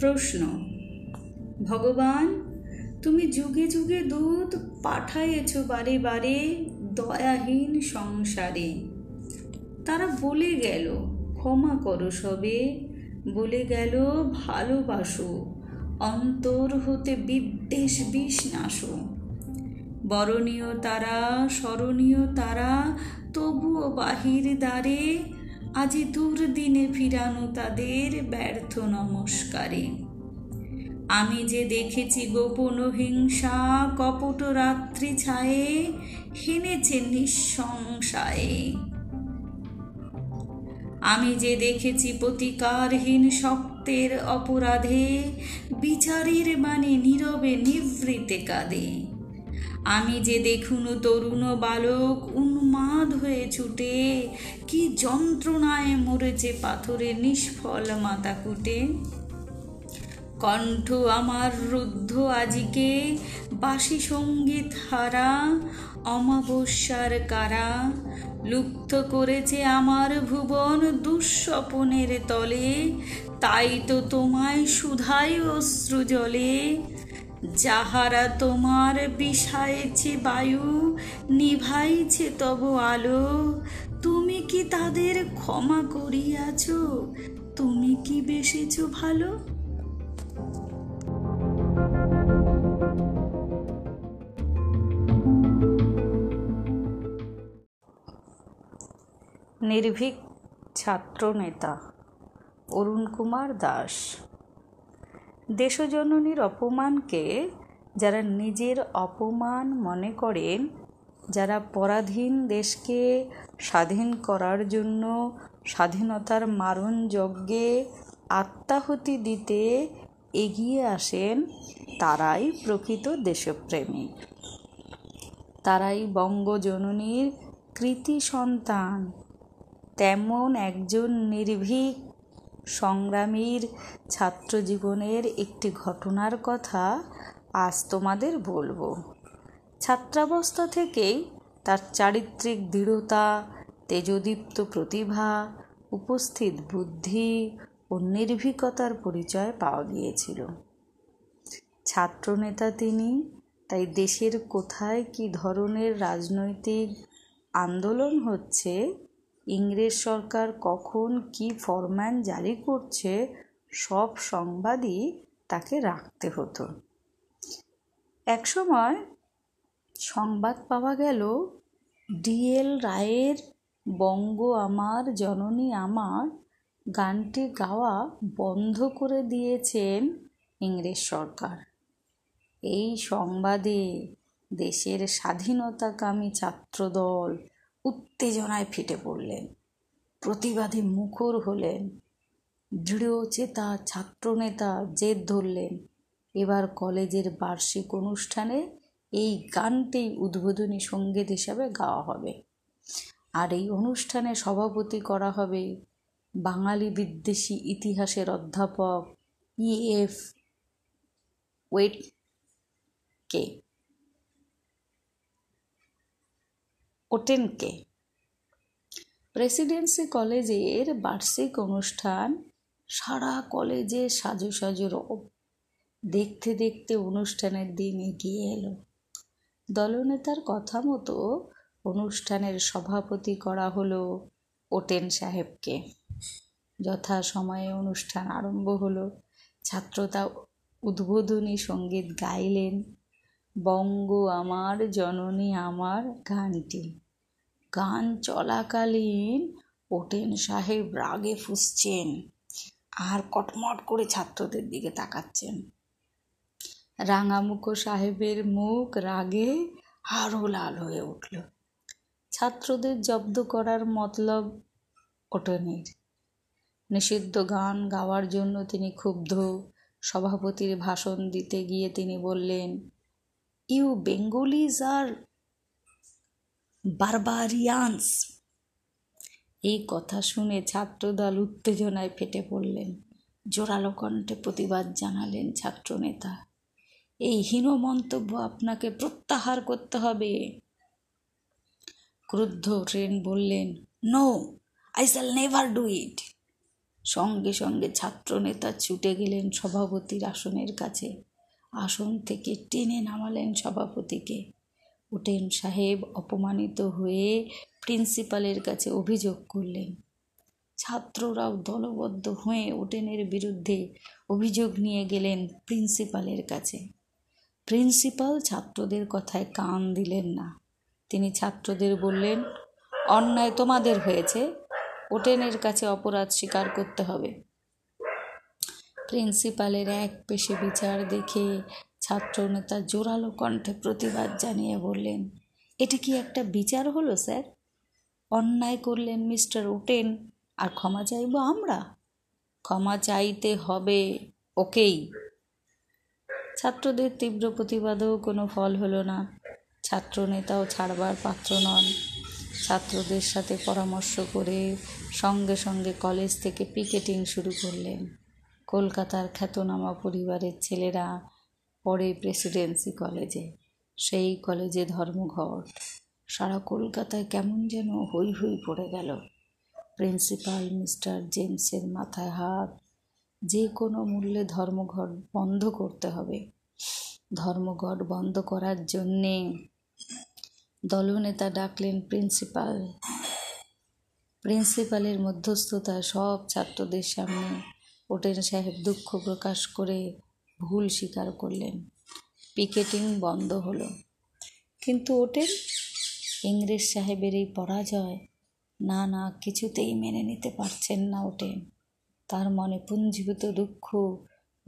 প্রশ্ন, ভগবান, তুমি যুগে যুগে দুধ পাঠাইয়েছ বারে বারে দয়াহীন সংসারে। তারা বলে গেল, ক্ষমা করো সবে। বলে গেল, ভালোবাসো, অন্তর হতে বিদ্বেষ বিষ নাশো বরণীয় তারা, স্মরণীয় তারা, তবুও বাহির দ্বারে আজি দুর্দিনে ফিরানো তাদের ব্যর্থ নমস্কারে। আমি যে দেখেছি গোপন হিংসা, কপট রাত্রি ছায়ে, হেনেছে নিঃসংশয়ে। আমি যে দেখেছি প্রতিকারহীন শক্তের অপরাধে, বিচারের মানে নীরবে নিভৃতে কাঁদে। আমি যে দেখুন তরুণ বালক উন্মাদ হয়ে ছুটে। কি যন্ত্রণায় মরেছে পাথরে নিষ্ফল মাথা কুটে। কণ্ঠ আমার রুদ্ধ আজিকে, বাসি সংগীত হারা, অমাবস্যার কারা। লুপ্ত করেছে আমার ভুবন দুঃস্বপনের তলে, তাই তো তোমায় সুধাই অশ্রু জলে। যাহারা তোমার বিষায়েছে বায়ু নিভাইছে তব আলো, তুমি কি তাদের ক্ষমা করিয়াছ? তুমি কি বেসেছ ভালো? নির্ভীক ছাত্রনেতা অরুণ কুমার দাস দেশজননীর অপমানকে যারা নিজের অপমান মনে করেন, যারা পরাধীন দেশকে স্বাধীন করার জন্য স্বাধীনতার মারণ যজ্ঞে আত্মাহুতি দিতে এগিয়ে আসেন, তারাই প্রকৃত দেশপ্রেমিক তারাই বঙ্গজননীর কৃতি সন্তান। তেমন একজন নির্ভীক সংগ্রামীর ছাত্র জীবনের একটি ঘটনার কথা আজ তোমাদের বলব। ছাত্রাবস্থা থেকেই তার চারিত্রিক দৃঢ়তা, তেজদীপ্ত প্রতিভা, উপস্থিত বুদ্ধি ও নির্ভীকতার পরিচয় পাওয়া গিয়েছিল। ছাত্রনেতা তিনি, তাই দেশের কোথায় কি ধরনের রাজনৈতিক আন্দোলন হচ্ছে ইংরেজ সরকার কখন কি ফরম্যান জারি করছে, সব সংবাদই তাকে রাখতে হতো। একসময় সংবাদ পাওয়া গেল ডিএল রায়ের বঙ্গ আমার, জননী আমার গানটি গাওয়া বন্ধ করে দিয়েছেন ইংরেজ সরকার। এই সংবাদে দেশের স্বাধীনতাকামী ছাত্রদল উত্তেজনায় ফেটে পড়লেন। প্রতিবাদী মুখর হলেন। দৃঢ়চেতা ছাত্রনেতা জেদ ধরলেন। এবার কলেজের বার্ষিক অনুষ্ঠানে এই গানটি উদ্বোধনী সংগীত হিসাবে গাওয়া হবে। আর এই অনুষ্ঠানে সভাপতি করা হবে বাঙালি বিদ্বেষী ইতিহাসের অধ্যাপক ইএফ ওয়েটকে। ওটেনকে প্রেসিডেন্সি কলেজের বার্ষিক অনুষ্ঠান সারা কলেজে সাজু সাজু রব দেখতে দেখতে অনুষ্ঠানের দিন এগিয়ে এলো। দলনেতার কথা মতো অনুষ্ঠানের সভাপতি করা হলো ওটেন সাহেবকে। যথা সময়ে অনুষ্ঠান আরম্ভ হলো। ছাত্রতা উদ্বোধনী সংগীত গাইলেন বঙ্গ আমার জননী আমার গানটি। গান চলাকালীন ওটেন সাহেব রাগে ফুসছেন আর কটমট করে ছাত্রদের দিকে তাকাচ্ছেন। রাঙামুখো সাহেবের মুখ রাগে আরও লাল হয়ে উঠল। ছাত্রদের জব্দ করার মতলব ওটনের নিষিদ্ধ গান গাওয়ার জন্য তিনি ক্ষুব্ধ। সভাপতির ভাষণ দিতে গিয়ে তিনি বললেন ইউ বেঙ্গলিজ আর বারবারিয়ান্স। এই কথা শুনে ছাত্রদল উত্তেজনায় ফেটে পড়লেন। জোরালো কণ্ঠে প্রতিবাদ জানালেন ছাত্রনেতা। এই হীন মন্তব্য আপনাকে প্রত্যাহার করতে হবে। ক্রুদ্ধ ট্রেন বললেন no I shall never do it সঙ্গে সঙ্গে ছাত্রনেতা ছুটে গেলেন সভাপতির আসনের কাছে। আসন থেকে টেনে নামালেন সভাপতিকে। উটেন সাহেব অপমানিত হয়ে প্রিন্সিপালের কাছে অভিযোগ করলেন। ছাত্ররাও দলবদ্ধ হয়ে ওটেনের বিরুদ্ধে অভিযোগ নিয়ে গেলেন প্রিন্সিপালের কাছে। প্রিন্সিপাল ছাত্রদের কথায় কান দিলেন না। তিনি ছাত্রদের বললেন, অন্যায় তোমাদের হয়েছে। ওটেনের কাছে অপরাধ স্বীকার করতে হবে। প্রিন্সিপালের এক পেশে বিচার দেখে ছাত্রনেতা জোরালো কণ্ঠে প্রতিবাদ জানিয়ে বললেন, এটা কি একটা বিচার হলো, স্যার? অন্যায় করলেন মিস্টার ওটেন আর ক্ষমা চাইব আমরা? ক্ষমা চাইতে হবে ওকেই। ছাত্রদের তীব্র প্রতিবাদেও কোনো ফল হলো না। ছাত্রনেতাও ছাড়বার পাত্র নন। ছাত্রদের সাথে পরামর্শ করে সঙ্গে সঙ্গে কলেজ থেকে পিকেটিং শুরু করলেন। কলকাতার খ্যাতনামা পরিবারের ছেলেরা পড়ে প্রেসিডেন্সি কলেজে, সেই কলেজে ধর্মঘট। সারা কলকাতায় কেমন যেন হই হই পড়ে গেল। প্রিন্সিপাল মিস্টার জেমসের মাথায় হাত। যে কোনো মূল্যে ধর্মঘট বন্ধ করতে হবে। ধর্মঘট বন্ধ করার জন্যে দলনেতা ডাকলেন প্রিন্সিপাল। প্রিন্সিপালের মধ্যস্থতায় সব ছাত্রদের সামনে ওটেন সাহেব দুঃখ প্রকাশ করে ভুল স্বীকার করলেন। পিকেটিং বন্ধ হলো। কিন্তু ওটেন ইংরেজ সাহেবের এই পরাজয় না না, কিছুতেই মেনে নিতে পারছেন না ওটেন তার মনে পুঞ্জীভূত দুঃখ,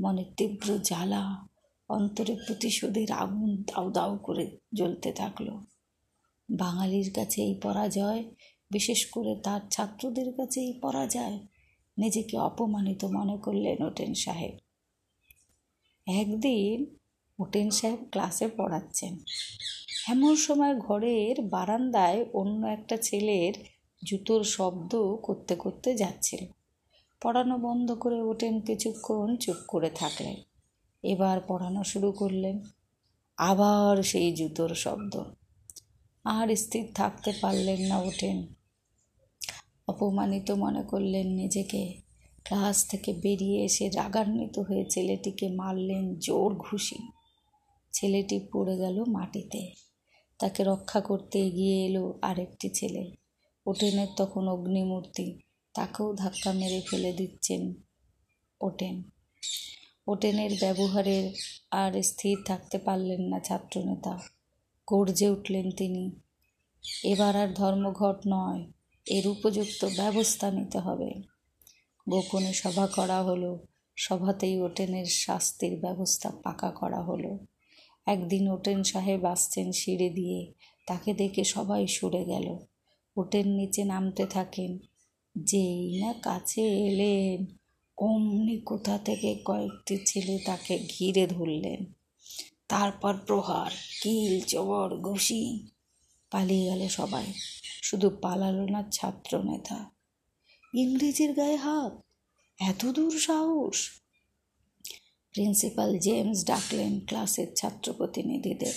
মনে তীব্র জ্বালা, অন্তরে প্রতিশোধের আগুন দাউ দাউ করে জ্বলতে থাকল। বাঙালির কাছে এই পরাজয়, বিশেষ করে তার ছাত্রদের কাছে এই পরাজয় নিজেকে অপমানিত মনে করলেন ওটেন সাহেব। একদিন ওটেন সাহেব ক্লাসে পড়াচ্ছেন। এমন সময় ঘরের বারান্দায় অন্য একটা ছেলের জুতোর শব্দ করতে করতে যাচ্ছিল। পড়ানো বন্ধ করে ওঠেন কিছুক্ষণ চুপ করে থাকলেন। এবার পড়ানো শুরু করলেন। আবার সেই জুতোর শব্দ। আর স্থির থাকতে পারলেন না ওঠেন অপমানিত মনে করলেন নিজেকে। ক্লাস থেকে বেরিয়ে এসে রাগান্বিত হয়ে ছেলেটিকে মারলেন জোর ঘুষি। ছেলেটি পড়ে গেল মাটিতে। তাকে রক্ষা করতে এগিয়ে এলো আরেকটি ছেলে। ওটেনের তখন অগ্নিমূর্তি। তাকেও ধাক্কা মেরে ফেলে দিচ্ছেন ওটেন। ওটেনের ব্যবহারের আর স্থির থাকতে পারলেন না ছাত্রনেতা। গর্জে উঠলেন তিনি। এবার আর ধর্মঘট নয়। এর উপযুক্ত ব্যবস্থা নিতে হবে। গোপনে সভা করা হলো, সভাতেই ওটেনের শাস্তির ব্যবস্থা পাকা করা হলো। একদিন ওটেন সাহেব আসছেন সিঁড়ি দিয়ে, তাকে দেখে সবাই সরে গেল। ওটেন নিচে নামতে থাকেন, যেই না কাছে এলেন, অমনি কোথা থেকে কয়েকটি ছেলে তাকে ঘিরে ধরলেন? তারপর প্রহার, কিল চবর ঘুষি পালিয়ে গেল সবাই। শুধু পালালো না ছাত্র নেতা ইংরেজির গায়ে হাত, এত দূর সাহস। প্রিন্সিপাল জেমস ডাকলেন ক্লাসের ছাত্র প্রতিনিধিদের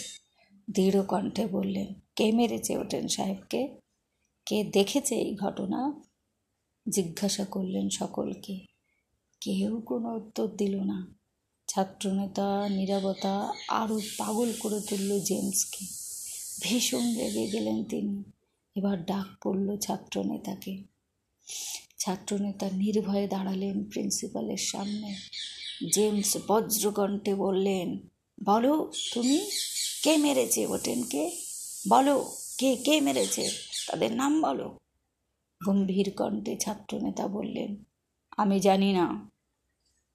দৃঢ় কণ্ঠে বললেন, কে মেরেছে ওটেন সাহেবকে? কে দেখেছে এই ঘটনা? জিজ্ঞাসা করলেন সকলকে। কেউ কোনো উত্তর দিল না। ছাত্রনেতা নিরবতা আরও পাগল করে তুলল জেমসকে। ভীষণ রেগে গেলেন তিনি। এবার ডাক পড়ল ছাত্রনেতাকে। ছাত্রনেতা নির্ভয়ে দাঁড়ালেন প্রিন্সিপালের সামনে। জেমস বজ্রকণ্ঠে বললেন, বলো তুমি কে মেরেছে ওটেনকে? বলো কে কে মেরেছে? তাদের নাম বলো। গম্ভীর কণ্ঠে ছাত্রনেতা বললেন, আমি জানি না।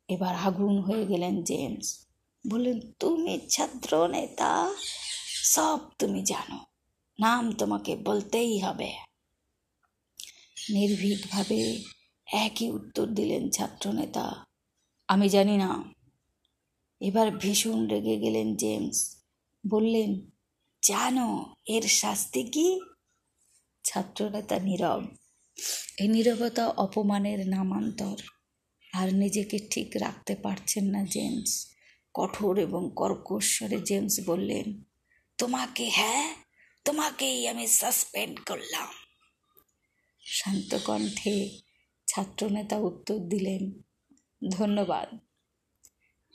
এবার আগুন হয়ে গেলেন জেমস। বললেন, তুমি ছাত্র নেতা সব তুমি জানো। নাম তোমাকে বলতেই হবে। নির্ভীকভাবে একই উত্তর দিলেন ছাত্রনেতা। আমি জানি না। এবার ভীষণ রেগে গেলেন জেমস। বললেন, জানো, এর শাস্তি কি? ছাত্রনেতা নীরব। এই নীরবতা অপমানের নামান্তর। আর নিজেকে ঠিক রাখতে পারছেন না জেমস। কঠোর এবং কর্কশ্বরে জেমস বললেন তোমাকে হ্যাঁ? তোমাকেই আমি সাসপেন্ড করলাম। শান্ত কণ্ঠে ছাত্রনেতা উত্তর দিলেন, ধন্যবাদ।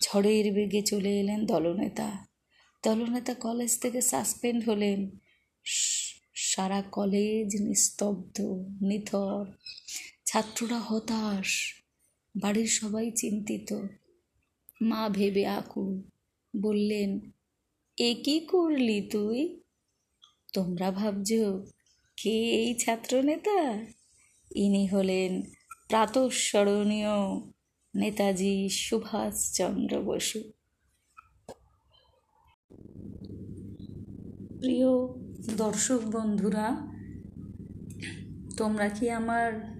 ঝড়ের বেগে চলে এলেন দলনেতা। দলনেতা কলেজ থেকে সাসপেন্ড হলেন। সারা কলেজ নিস্তব্ধ, নিথর। ছাত্ররা হতাশ, বাড়ির সবাই চিন্তিত। মা ভেবে আকুল বললেন এ কি করলি তুই? তোমরা ভাবছ, কে এই ছাত্রনেতা? ইনি হলেন প্রাতঃস্মরণীয় নেতাজি সুভাষচন্দ্র বসু। প্রিয় দর্শক বন্ধুরা, তোমরা কি আমার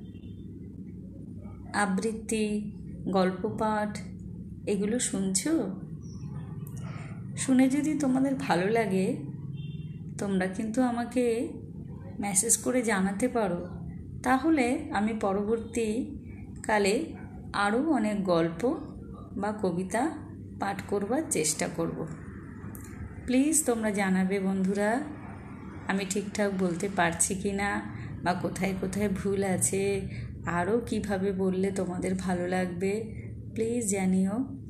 আবৃত্তি গল্প পাঠ এগুলো শুনছো? শুনে যদি তোমাদের ভালো লাগে, তোমরা কিন্তু আমাকে মেসেজ করে জানাতে পারো। তাহলে আমি পরবর্তী কালে আরও অনেক গল্প বা কবিতা পাঠ করবার চেষ্টা করব। প্লিজ তোমরা জানাবে, বন্ধুরা, আমি ঠিকঠাক বলতে পারছি কি না বা কোথায় কোথায় ভুল আছে, আরও কীভাবে বললে তোমাদের ভালো লাগবে প্লিজ জানিও।